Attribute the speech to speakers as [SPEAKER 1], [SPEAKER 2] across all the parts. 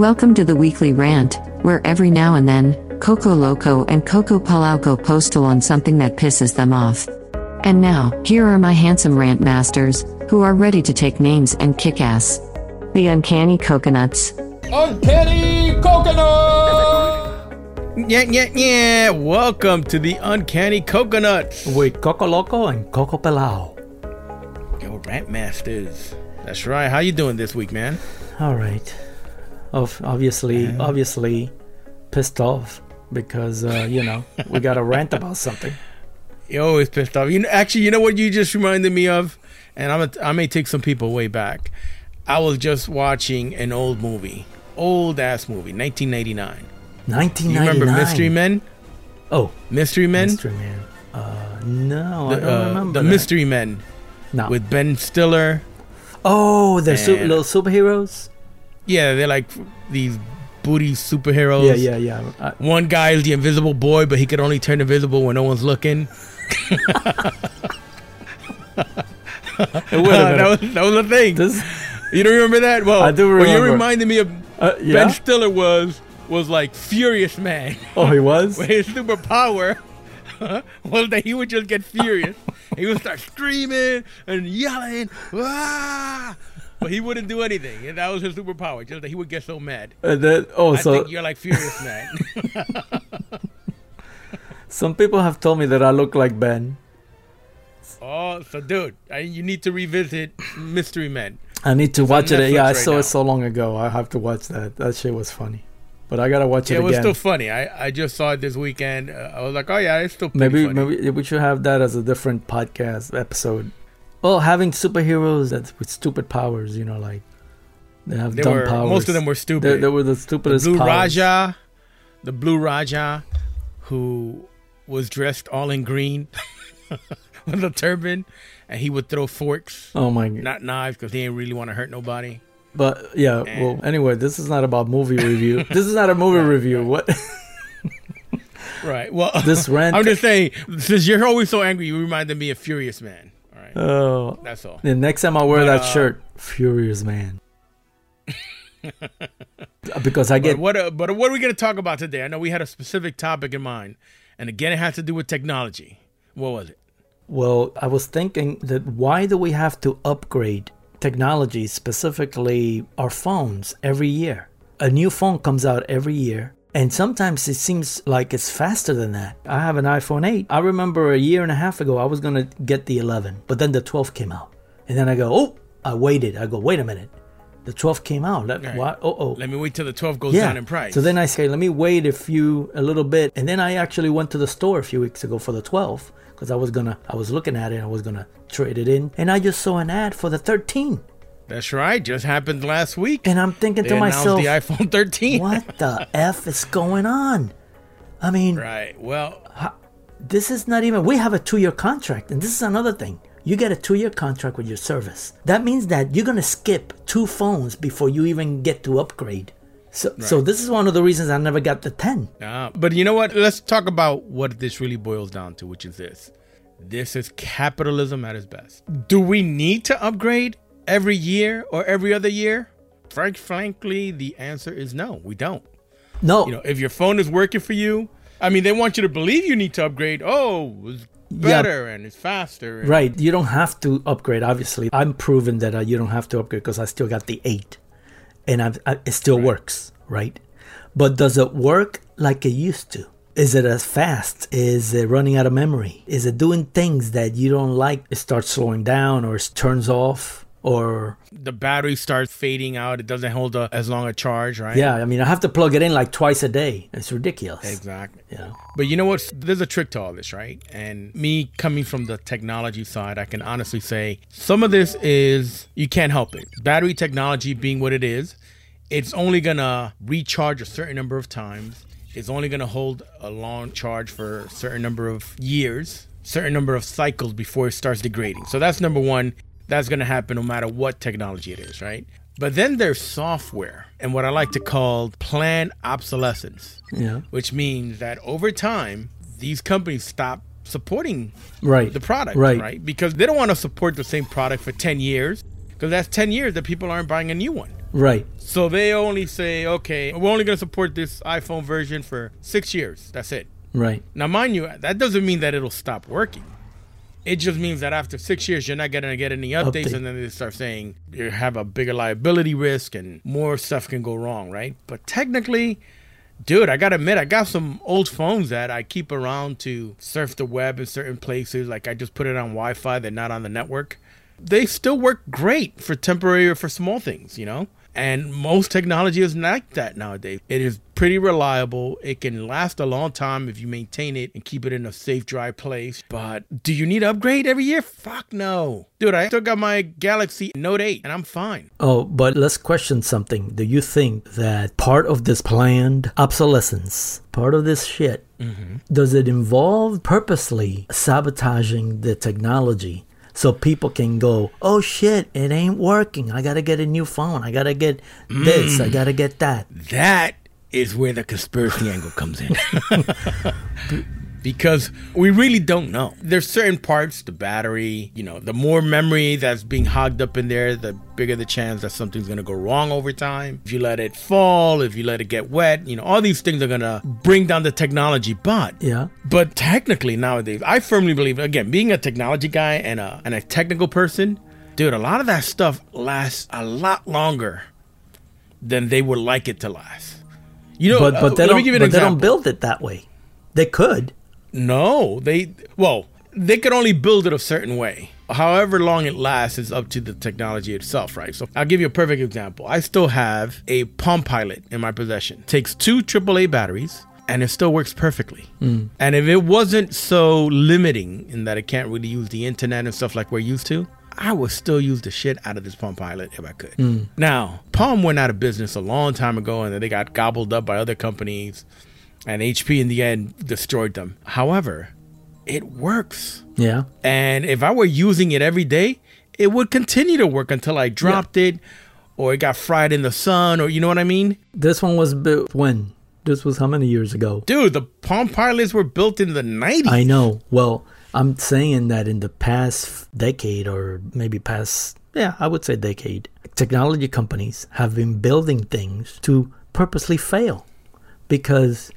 [SPEAKER 1] Welcome to the weekly rant, where every now and then, Coco Loco and Coco Palauco postal on something that pisses them off. And now, here are my handsome rant masters, who are ready to take names and kick ass. The Uncanny Coconuts.
[SPEAKER 2] Uncanny Coconut!
[SPEAKER 3] Yeah, yeah, yeah. Welcome to the Uncanny Coconuts.
[SPEAKER 4] with Coco Loco and Coco Palau.
[SPEAKER 3] Yo, Rant Masters. That's right. How you doing this week, man?
[SPEAKER 4] All right. Of obviously, obviously, pissed off because uh, you know we got to rant about something.
[SPEAKER 3] You're always pissed off. You know, actually, you know what you just reminded me of, and I'm a, I may take some people way back. I was just watching an old movie, old ass movie, 1999. 1999. You
[SPEAKER 4] 1999.
[SPEAKER 3] remember Mystery Men?
[SPEAKER 4] Oh,
[SPEAKER 3] Mystery Men.
[SPEAKER 4] Mystery Man. Uh, no, I
[SPEAKER 3] The,
[SPEAKER 4] don't
[SPEAKER 3] uh,
[SPEAKER 4] remember.
[SPEAKER 3] the
[SPEAKER 4] that.
[SPEAKER 3] Mystery Men
[SPEAKER 4] No.
[SPEAKER 3] with Ben Stiller.
[SPEAKER 4] oh, they're su- little superheroes.
[SPEAKER 3] Yeah, they're like these booty superheroes.
[SPEAKER 4] Yeah, yeah, yeah. Uh,
[SPEAKER 3] One guy is the invisible boy, but he could only turn invisible when no one's looking.
[SPEAKER 4] a
[SPEAKER 3] that was that was a thing.
[SPEAKER 4] This,
[SPEAKER 3] You don't remember that? Well,
[SPEAKER 4] I do
[SPEAKER 3] What you reminded me of
[SPEAKER 4] uh, yeah.
[SPEAKER 3] Ben Stiller was was like Furious Man.
[SPEAKER 4] oh, he was.
[SPEAKER 3] His superpower was that he would just get furious. he would start screaming and yelling, ah! But he wouldn't do anything. And that was his superpower, just that he would get so mad.
[SPEAKER 4] And then, oh,
[SPEAKER 3] I
[SPEAKER 4] so
[SPEAKER 3] think you're like Furious Man.
[SPEAKER 4] some people have told me that I look like Ben.
[SPEAKER 3] oh, so dude, I, you need to revisit Mystery Men.
[SPEAKER 4] I need to watch it. Yeah,
[SPEAKER 3] Netflix
[SPEAKER 4] I
[SPEAKER 3] right
[SPEAKER 4] saw
[SPEAKER 3] now.
[SPEAKER 4] it so long ago. I have to watch that. That shit was funny. But I gotta watch
[SPEAKER 3] Yeah,
[SPEAKER 4] it
[SPEAKER 3] it was
[SPEAKER 4] again.
[SPEAKER 3] still funny. I, I just saw it this weekend. Uh, I was like, oh yeah, it's still pretty
[SPEAKER 4] maybe
[SPEAKER 3] funny.
[SPEAKER 4] maybe we should have that as a different podcast episode. Well, having superheroes that with stupid powers, you know, like they have
[SPEAKER 3] They
[SPEAKER 4] dumb
[SPEAKER 3] were
[SPEAKER 4] powers.
[SPEAKER 3] most of them were stupid.
[SPEAKER 4] they were the
[SPEAKER 3] the
[SPEAKER 4] stupidest.
[SPEAKER 3] Blue
[SPEAKER 4] powers.
[SPEAKER 3] Raja, the Blue Raja, who was dressed all in green with a turban, and he would throw forks,
[SPEAKER 4] Oh my god!
[SPEAKER 3] not knives, because he didn't really want to hurt nobody.
[SPEAKER 4] But yeah, well, anyway, this is not about movie review. this is not a movie review. What
[SPEAKER 3] Right. Well,
[SPEAKER 4] this rant?
[SPEAKER 3] I'm just saying, since you're always so angry, you reminded me of Furious Man. All right.
[SPEAKER 4] Oh,
[SPEAKER 3] That's all.
[SPEAKER 4] the next time I wear
[SPEAKER 3] But,
[SPEAKER 4] that
[SPEAKER 3] uh,
[SPEAKER 4] shirt, Furious Man. because I
[SPEAKER 3] But
[SPEAKER 4] get
[SPEAKER 3] what? Uh, but what are we going to talk about today? I know we had a specific topic in mind, and again, it has to do with technology. What was it?
[SPEAKER 4] Well, I was thinking that why do we have to upgrade technology, specifically our phones, every year? A new phone comes out every year, and sometimes it seems like it's faster than that. I have an iPhone 8. I remember a year and a half ago I was going to get the 11, but then the 12 came out. And then I go, oh, I waited. I go, wait a minute. The 12 came out. Let,
[SPEAKER 3] Right.
[SPEAKER 4] what? Oh, oh.
[SPEAKER 3] Let me wait till the 12 goes down in price.
[SPEAKER 4] So then I say, let me wait a few, a little bit, and then I actually went to the store a few weeks ago for the 12 because I was gonna, I was looking at it, I was gonna trade it in, and I just saw an ad for the 13,
[SPEAKER 3] That's right. Just happened last week.
[SPEAKER 4] and I'm thinking
[SPEAKER 3] They
[SPEAKER 4] to myself,
[SPEAKER 3] the iPhone 13.
[SPEAKER 4] what the f is going on? I mean,
[SPEAKER 3] Right. Well,
[SPEAKER 4] this is not even. We have a two-year contract, and this is another thing. You get a two-year contract with your service. That means that you're gonna skip two phones before you even get to upgrade. So, so this is one of the reasons I never got the 10.
[SPEAKER 3] uh, but you know what? Let's talk about what this really boils down to, which is this. This is capitalism at its best. Do we need to upgrade every year or every other year? Frank, frankly, the answer is no. We don't.
[SPEAKER 4] No,
[SPEAKER 3] You know, if your phone is working for you, I mean, they want you to believe you need to upgrade. Oh, it's better and it's faster. and-
[SPEAKER 4] Right. You don't have to upgrade, obviously. I'm proven that uh, you don't have to upgrade because I still got the 8 and I've, I, it still works, right? But does it work like it used to? Is it as fast? Is it running out of memory? Is it doing things that you don't like? It starts slowing down or it turns off or
[SPEAKER 3] The battery starts fading out. It doesn't hold a, as long a charge, right?
[SPEAKER 4] yeah, I mean I have to plug it in like twice a day. It's ridiculous.
[SPEAKER 3] Exactly.
[SPEAKER 4] Know?
[SPEAKER 3] But you know what? There's a trick to all this, right? And me coming from the technology side, I can honestly say some of this is you can't help it. Battery technology being what it is, it's only gonna recharge a certain number of times. It's only gonna hold a long charge for a certain number of years, certain number of cycles before it starts degrading. So that's number one. That's gonna happen no matter what technology it is, right? But then there's software and what I like to call planned obsolescence
[SPEAKER 4] Yeah.
[SPEAKER 3] which means that over time, these companies stop supporting
[SPEAKER 4] Right.
[SPEAKER 3] the product,
[SPEAKER 4] Right.
[SPEAKER 3] right? Because they don't want to support the same product for 10 years, because that's 10 years that people aren't buying a new one.
[SPEAKER 4] Right.
[SPEAKER 3] So they only say, okay, we're only going to support this iPhone version for six years. That's it.
[SPEAKER 4] Right.
[SPEAKER 3] Now, mind you, that doesn't mean that it'll stop working. It just means that after six years, you're not going to get any updates,
[SPEAKER 4] Update.
[SPEAKER 3] and then they start saying you have a bigger liability risk and more stuff can go wrong, right? But technically, dude, I got to admit, I got some old phones that I keep around to surf the web in certain places. Like I just put it on Wi Fi, they're not on the network. They still work great for temporary or for small things, you know? And most technology is not like that nowadays. It is pretty reliable. It can last a long time if you maintain it and keep it in a safe, dry place. But do you need to upgrade every year? Fuck no. Dude, I still got my Galaxy Note 8 and I'm fine.
[SPEAKER 4] Oh, but let's question something. Do you think that part of this planned obsolescence, part of this shit, mm-hmm. does it involve purposely sabotaging the technology so people can go, oh shit, it ain't working. I gotta get a new phone. I gotta get this. I mm. gotta get that.
[SPEAKER 3] That is where the conspiracy angle comes in. because we really don't know. There's certain parts, the battery, you know, the more memory that's being hogged up in there, the bigger the chance that something's going to go wrong over time. If you let it fall, if you let it get wet, you know, all these things are going to bring down the technology. But
[SPEAKER 4] Yeah.
[SPEAKER 3] but technically nowadays, I firmly believe again, being a technology guy and a and a technical person, dude, a lot of that stuff lasts a lot longer than they would like it to last. You know,
[SPEAKER 4] But
[SPEAKER 3] uh,
[SPEAKER 4] but they
[SPEAKER 3] let me
[SPEAKER 4] don't
[SPEAKER 3] give you an
[SPEAKER 4] but they don't build it that way. They could.
[SPEAKER 3] No, they well, they could only build it a certain way. However long it lasts is up to the technology itself, right? So I'll give you a perfect example. I still have a Palm Pilot in my possession. Takes two AAA batteries and it still works perfectly. And if it wasn't so limiting in that it can't really use the internet and stuff like we're used to, I would still use the shit out of this Palm Pilot if I could. Mm. Now, Palm went out of business a long time ago and then they got gobbled up by other companies and HP in the end destroyed them. However, it works.
[SPEAKER 4] Yeah.
[SPEAKER 3] And if I were using it every day, it would continue to work until I dropped it or it got fried in the sun or you know what I mean?
[SPEAKER 4] This one was built when? This was how many years ago?
[SPEAKER 3] Dude, the Palm Pilots were built in the 90s.
[SPEAKER 4] I know. Well, I'm saying that in the past decade or maybe past, yeah, I would say decade, technology companies have been building things to purposely fail. Because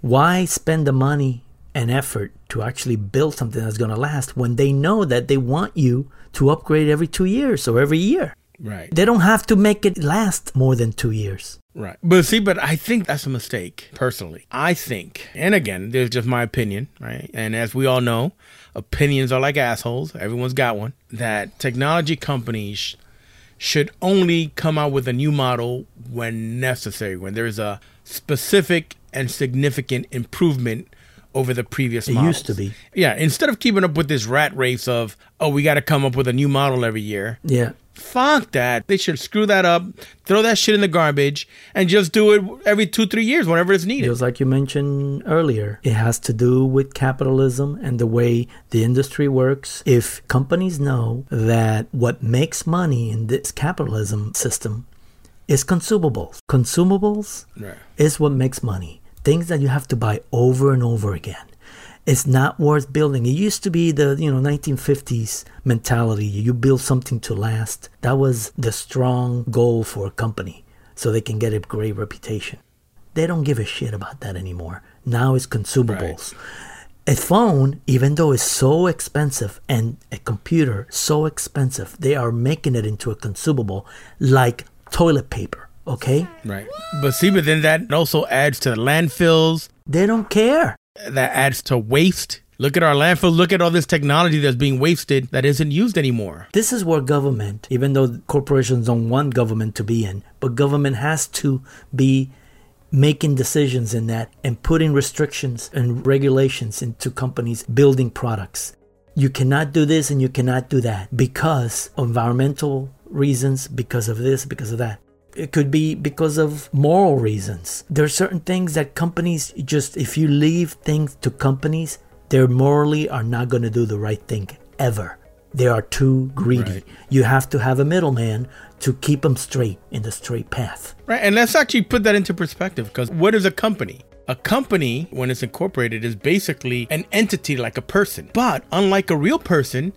[SPEAKER 4] why spend the money and effort to actually build something that's going to last when they know that they want you to upgrade every two years or every year?
[SPEAKER 3] Right.
[SPEAKER 4] They don't have to make it last more than two years.
[SPEAKER 3] Right. But see, but I think that's a mistake, personally. I think, and again, there's just my opinion, right? And as we all know, opinions are like assholes. Everyone's got one. That technology companies should only come out with a new model when necessary, when there's a specific and significant improvement over the previous
[SPEAKER 4] It
[SPEAKER 3] model.
[SPEAKER 4] used to be.
[SPEAKER 3] Yeah, instead of keeping up with this rat race of, oh, we got to come up with a new model every year.
[SPEAKER 4] Yeah.
[SPEAKER 3] Fuck that. They should screw that up, throw that shit in the garbage, and just do it every two, three years whenever it's needed.
[SPEAKER 4] Just like you mentioned earlier, it has to do with capitalism and the way the industry works. If companies know that what makes money in this capitalism system is consumables, consumables
[SPEAKER 3] Right.
[SPEAKER 4] is what makes money. Things that you have to buy over and over again. It's not worth building. It used to be the you know 1950s mentality. You build something to last. That was the strong goal for a company, so they can get a great reputation. They don't give a shit about that anymore. Now it's consumables. A phone, even though it's so expensive, and a computer so expensive, they are making it into a consumable like toilet paper. Okay?
[SPEAKER 3] Right. But see, but then that also adds to the landfills,
[SPEAKER 4] They don't care.
[SPEAKER 3] That adds to waste. Look at our landfill. Look at all this technology that's being wasted that isn't used anymore.
[SPEAKER 4] This is where government, even though corporations don't want government to be in, but government has to be making decisions in that and putting restrictions and regulations into companies building products. You cannot do this and you cannot do that because environmental reasons, because of this, because of that. It could be because of moral reasons. There are certain things that companies just, if you leave things to companies, they morally are not going to do the right thing ever. They are too greedy.
[SPEAKER 3] Right.
[SPEAKER 4] You have to have a middleman to keep them straight in the straight path.
[SPEAKER 3] Right. And let's actually put that into perspective because what is a company? A company, when it's incorporated, is basically an entity like a person. But unlike a real person,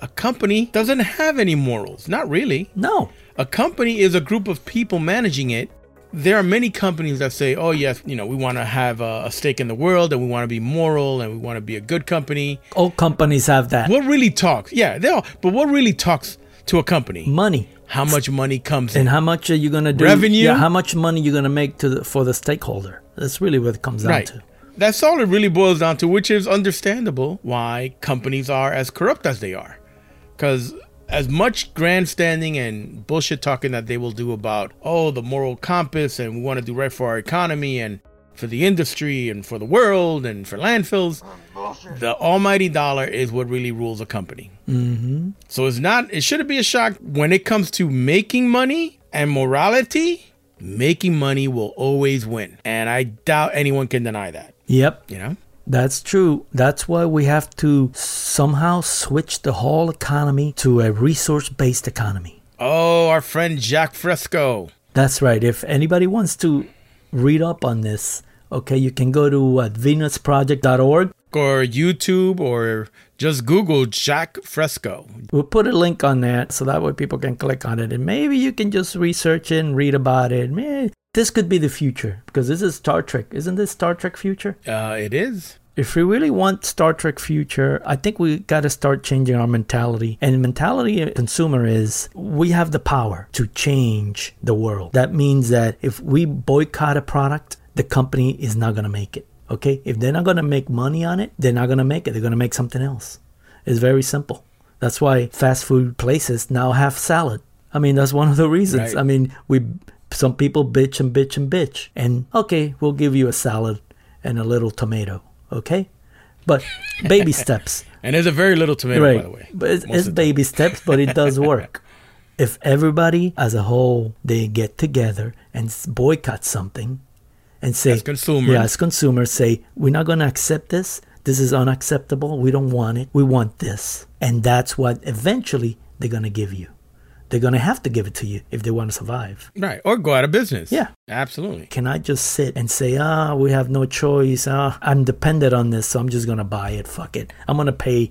[SPEAKER 3] a company doesn't have any morals. Not really.
[SPEAKER 4] No.
[SPEAKER 3] A company is a group of people managing it. There are many companies that say, "Oh yes, you know, we want to have a, a stake in the world, and we want to be moral, and we want to be a good company."
[SPEAKER 4] All companies have that.
[SPEAKER 3] What really talks? Yeah, they all. But what really talks to a company?
[SPEAKER 4] Money.
[SPEAKER 3] How much money comes
[SPEAKER 4] And
[SPEAKER 3] in?
[SPEAKER 4] And how much are you gonna do?
[SPEAKER 3] Revenue?
[SPEAKER 4] Yeah, how much money you're gonna make to the, for the stakeholder? That's really what it comes down
[SPEAKER 3] Right.
[SPEAKER 4] to.
[SPEAKER 3] That's all it really boils down to, which is understandable why companies are as corrupt as they are. Because as much grandstanding and bullshit talking that they will do about, oh, the moral compass and we want to do right for our economy and for the industry and for the world and for landfills, the almighty dollar is what really rules a company. Mm-hmm. So it's not, it shouldn't be a shock when it comes to making money and morality. Making money will always win. And I doubt anyone can deny that,
[SPEAKER 4] Yep,
[SPEAKER 3] you know?
[SPEAKER 4] That's true. That's why we have to somehow switch the whole economy to a resource-based economy.
[SPEAKER 3] Oh, our friend Jacque Fresco.
[SPEAKER 4] That's right. If anybody wants to read up on this, okay, you can go to what, venusproject.org.
[SPEAKER 3] Or YouTube or just Google Jacque Fresco.
[SPEAKER 4] We'll put a link on that so that way people can click on it and maybe you can just research it and read about it. This could be the future because this is Star Trek. Isn't this Star Trek future?
[SPEAKER 3] Uh, it is.
[SPEAKER 4] If we really want Star Trek future, I think we got to start changing our mentality. And mentality of consumer is we have the power to change the world. That means that if we boycott a product, the company is not going to make it. Okay? If they're not going to make money on it, they're not going to make it. They're going to make something else. It's very simple. That's why fast food places now have salad. I mean, that's one of the reasons.
[SPEAKER 3] Right.
[SPEAKER 4] I mean, we some people bitch and bitch and bitch. And okay, we'll give you a salad and a little tomato. Okay? But baby steps.
[SPEAKER 3] And there's a very little tomato,
[SPEAKER 4] right.
[SPEAKER 3] by the way.
[SPEAKER 4] But it's, it's baby steps, but it does work. if everybody as a whole they get together and boycott something and say
[SPEAKER 3] As consumers.
[SPEAKER 4] yeah as consumers say we're not going to accept this this is unacceptable we don't want it we want this and that's what eventually they're going to give you they're going to have to give it to you if they want to survive
[SPEAKER 3] Right. Or go out of business.
[SPEAKER 4] Yeah.
[SPEAKER 3] Absolutely.
[SPEAKER 4] can I just sit and say, ah, we have no choice. Ah, I'm dependent on this, so I'm just gonna buy it. Fuck it. I'm gonna pay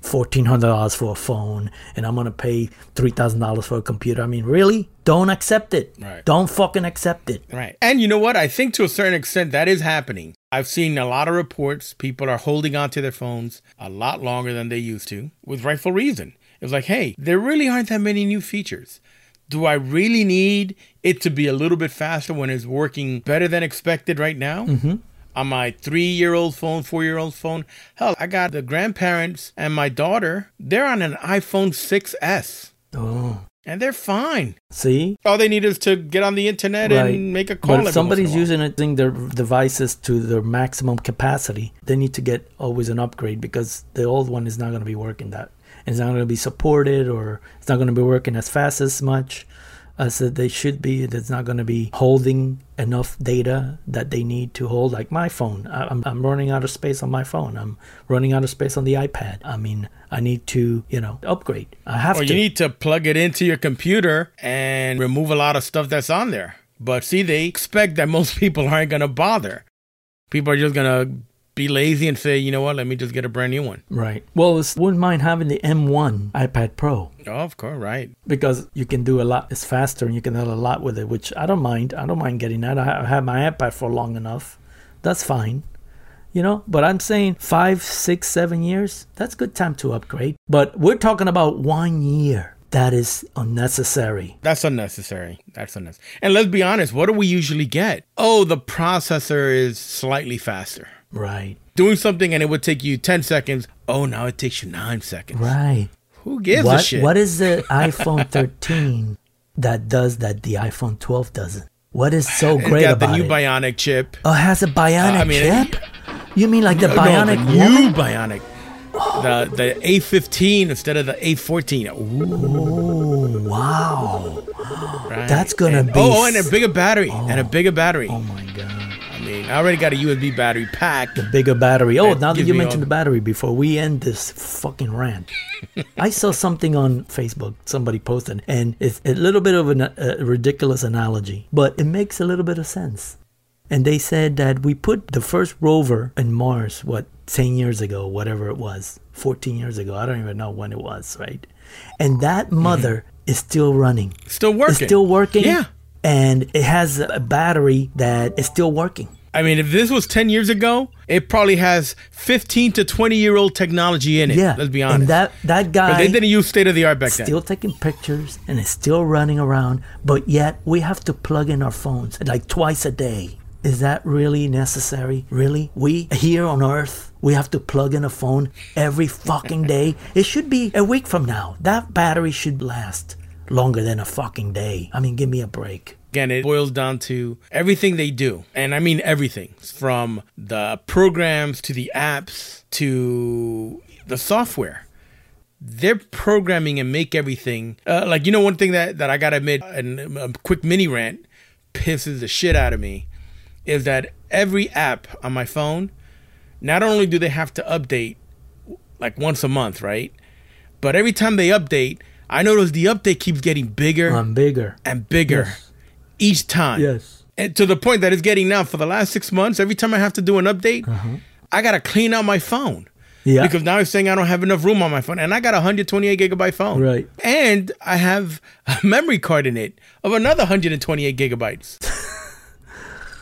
[SPEAKER 4] fourteen hundred dollars for a phone, and I'm gonna pay three thousand dollars for a computer. I mean, really? Don't accept it.
[SPEAKER 3] Right.
[SPEAKER 4] Don't fucking accept it.
[SPEAKER 3] Right. And you know what? I think to a certain extent that is happening. I've seen a lot of reports. People are holding on to their phones a lot longer than they used to, with rightful reason. It's like, hey, there really aren't that many new features. Do I really need it to be a little bit faster when it's working better than expected right now? Mm-hmm. On my three year old phone, four year old phone. Hell, I got the grandparents and my daughter. They're on an iPhone 6S
[SPEAKER 4] Oh,
[SPEAKER 3] and they're fine.
[SPEAKER 4] see.
[SPEAKER 3] All they need is to get on the internet
[SPEAKER 4] Right.
[SPEAKER 3] and make a call.
[SPEAKER 4] But if somebody's
[SPEAKER 3] once in a
[SPEAKER 4] using it, using their devices to their maximum capacity, they need to get always an upgrade because the old one is not going to be working that. It's not going to be supported or it's not going to be working as fast as much as they should be. It's not going to be holding enough data that they need to hold. Like my phone, I'm, I'm running out of space on my phone. I'm running out of space on the iPad. I mean, I need to, you know, upgrade. I have
[SPEAKER 3] Or
[SPEAKER 4] to.
[SPEAKER 3] Or you need to plug it into your computer and remove a lot of stuff that's on there. But see, they expect that most people aren't going to bother. People are just going to be lazy and say, you know what, let me just get a brand new one.
[SPEAKER 4] right. Well, it's, wouldn't mind having the M1 iPad Pro.
[SPEAKER 3] Oh, of course, right.
[SPEAKER 4] because you can do a lot it's faster and you can do a lot with it which i don't mind i don't mind getting that i ha- I have my ipad for long enough that's fine you know but i'm saying five six seven years that's good time to upgrade but we're talking about one year that is unnecessary
[SPEAKER 3] That's unnecessary. That's unnecessary. And let's be honest, what do we usually get? Oh, the processor is slightly faster.
[SPEAKER 4] Right
[SPEAKER 3] Doing something and it would take you 10 seconds. Oh, now it takes you nine seconds.
[SPEAKER 4] right
[SPEAKER 3] Who gives a shit?
[SPEAKER 4] what is the iphone 13 that does that the iphone 12 doesn't what is so great
[SPEAKER 3] got
[SPEAKER 4] about
[SPEAKER 3] the new
[SPEAKER 4] it
[SPEAKER 3] bionic chip.
[SPEAKER 4] oh it has a bionic
[SPEAKER 3] Uh, I mean, it-
[SPEAKER 4] chip you mean like the
[SPEAKER 3] No,
[SPEAKER 4] bionic
[SPEAKER 3] the new bionic. The the A15 instead of the A14. Ooh,
[SPEAKER 4] Oh, wow.
[SPEAKER 3] right.
[SPEAKER 4] That's gonna
[SPEAKER 3] And-
[SPEAKER 4] be
[SPEAKER 3] Oh, oh, and a bigger battery. And a bigger battery.
[SPEAKER 4] Oh my god.
[SPEAKER 3] I mean, I already got a USB battery pack.
[SPEAKER 4] The bigger battery. Oh, now that you
[SPEAKER 3] me
[SPEAKER 4] mentioned
[SPEAKER 3] all-
[SPEAKER 4] the battery before we end this fucking rant. I saw something on Facebook somebody posted and it's a little bit of an- a ridiculous analogy, but it makes a little bit of sense. And they said that we put the first rover in Mars, what, 10 years ago, whatever it was, 14 years ago. I don't even know when it was, right? And that mm-hmm. mother is still running.
[SPEAKER 3] Still working.
[SPEAKER 4] It's still working.
[SPEAKER 3] Yeah.
[SPEAKER 4] And it has a battery that is still working.
[SPEAKER 3] I mean, if this was 10 years ago, it probably has 15 to 20 year old technology in it.
[SPEAKER 4] Yeah.
[SPEAKER 3] Let's be honest.
[SPEAKER 4] And that that guy
[SPEAKER 3] they didn't use state of the art back
[SPEAKER 4] still
[SPEAKER 3] then.
[SPEAKER 4] Still taking pictures and it's still running around, but yet we have to plug in our phones like twice a day. Is that really necessary? Really? We here on Earth, we have to plug in a phone every fucking day. It should be a week from now. That battery should last longer than a fucking day. I mean, give me a break.
[SPEAKER 3] Again, it boils down to everything they do. And I mean everything from the programs to the apps to the software. They're programming and make everything. Uh, like, you know, one thing that, that I got to admit, and a quick mini rant pisses the shit out of me is that every app on my phone, not only do they have to update like once a month, right? But every time they update, I notice the update keeps getting bigger
[SPEAKER 4] I'm bigger.
[SPEAKER 3] and bigger each time.
[SPEAKER 4] Yes.
[SPEAKER 3] And to the point that it's getting now for the last six months, every time I have to do an update, uh-huh. I gotta clean out my phone.
[SPEAKER 4] Yeah.
[SPEAKER 3] Because now it's saying I don't have enough room on my phone. And I got a 128 gigabyte phone.
[SPEAKER 4] Right.
[SPEAKER 3] And I have a memory card in it of another 128 gigabytes.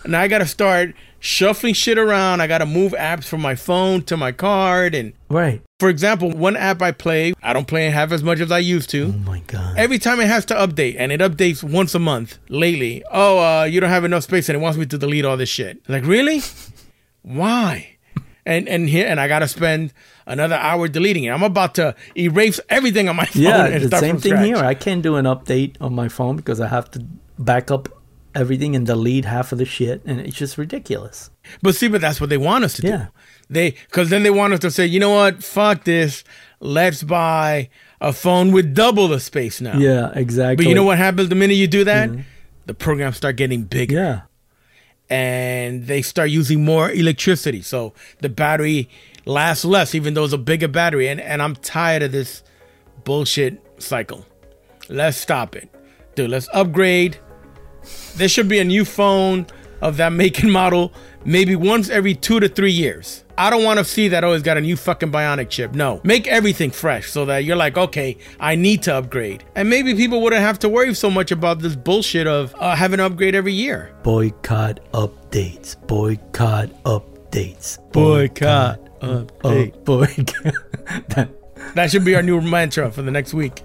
[SPEAKER 3] now I gotta start shuffling shit around. I gotta move apps from my phone to my card. And
[SPEAKER 4] right.
[SPEAKER 3] For example, one app I play, I don't play half as much as I used to.
[SPEAKER 4] Oh my god.
[SPEAKER 3] Every time it has to update, and it updates once a month lately. Oh, uh, you don't have enough space, and it wants me to delete all this shit. Like, really? Why? And and here, and I gotta spend another hour deleting it. I'm about to erase everything on my phone.
[SPEAKER 4] yeah, the same thing
[SPEAKER 3] scratch.
[SPEAKER 4] here. I can't do an update on my phone because I have to back up everything and delete half of the shit, and it's just ridiculous.
[SPEAKER 3] But see, but that's what they want us to
[SPEAKER 4] Yeah.
[SPEAKER 3] do. They because then they want us to say, you know what? Fuck this. Let's buy a phone with double the space now.
[SPEAKER 4] Yeah, exactly.
[SPEAKER 3] But you know what happens the minute you do that? Mm-hmm. The programs start getting bigger.
[SPEAKER 4] Yeah,
[SPEAKER 3] and they start using more electricity. So the battery lasts less, even though it's a bigger battery. And, and I'm tired of this bullshit cycle. Let's stop it. Dude, let's upgrade. There should be a new phone of that make and model maybe once every two to three years. I don't want to see that, oh, it's got a new fucking bionic chip. No. Make everything fresh so that you're like, okay, I need to upgrade. And maybe people wouldn't have to worry so much about this bullshit of uh, having an upgrade every year.
[SPEAKER 4] boycott updates. Boycott updates.
[SPEAKER 3] Boycott
[SPEAKER 4] Oh, boycott. That-
[SPEAKER 3] That should be our new mantra for the next week.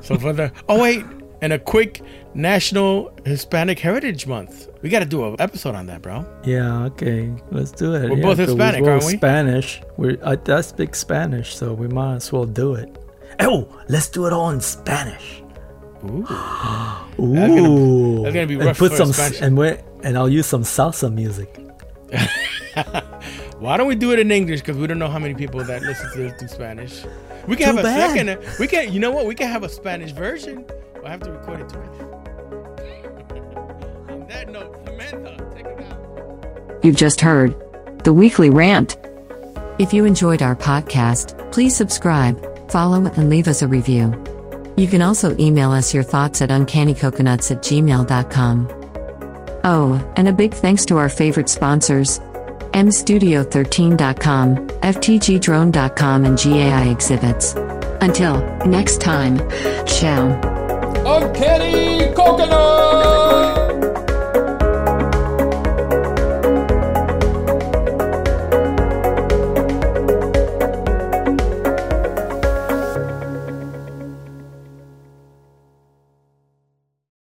[SPEAKER 3] So for the oh wait, and a quick National Hispanic Heritage Month. We got to do an episode on that, bro.
[SPEAKER 4] yeah, okay, let's do it.
[SPEAKER 3] We're
[SPEAKER 4] Yeah,
[SPEAKER 3] both Hispanic,
[SPEAKER 4] we're
[SPEAKER 3] aren't we?
[SPEAKER 4] Spanish. We're I, I speak Spanish, so we might as well do it. Oh, let's do it all in Spanish. Ooh, Ooh.
[SPEAKER 3] that's gonna be
[SPEAKER 4] and
[SPEAKER 3] rough
[SPEAKER 4] put
[SPEAKER 3] for
[SPEAKER 4] some
[SPEAKER 3] Spanish.
[SPEAKER 4] and we and I'll use some salsa music.
[SPEAKER 3] Why don't we do it in English? Because we don't know how many people that listen to this do Spanish. We can
[SPEAKER 4] Too
[SPEAKER 3] have a
[SPEAKER 4] bad.
[SPEAKER 3] second. We can. You know what? We can have a Spanish version. We'll have to record it twice. on that note, Samantha, take it out.
[SPEAKER 1] You've just heard the weekly rant. If you enjoyed our podcast, please subscribe, follow, and leave us a review. You can also email us your thoughts at uncannycoconuts at gmail.com. Oh, and a big thanks to our favorite sponsors mstudio13.com, ftgdrone.com, and GAI Exhibits. Until next time, ciao.
[SPEAKER 2] Uncanny Coconut!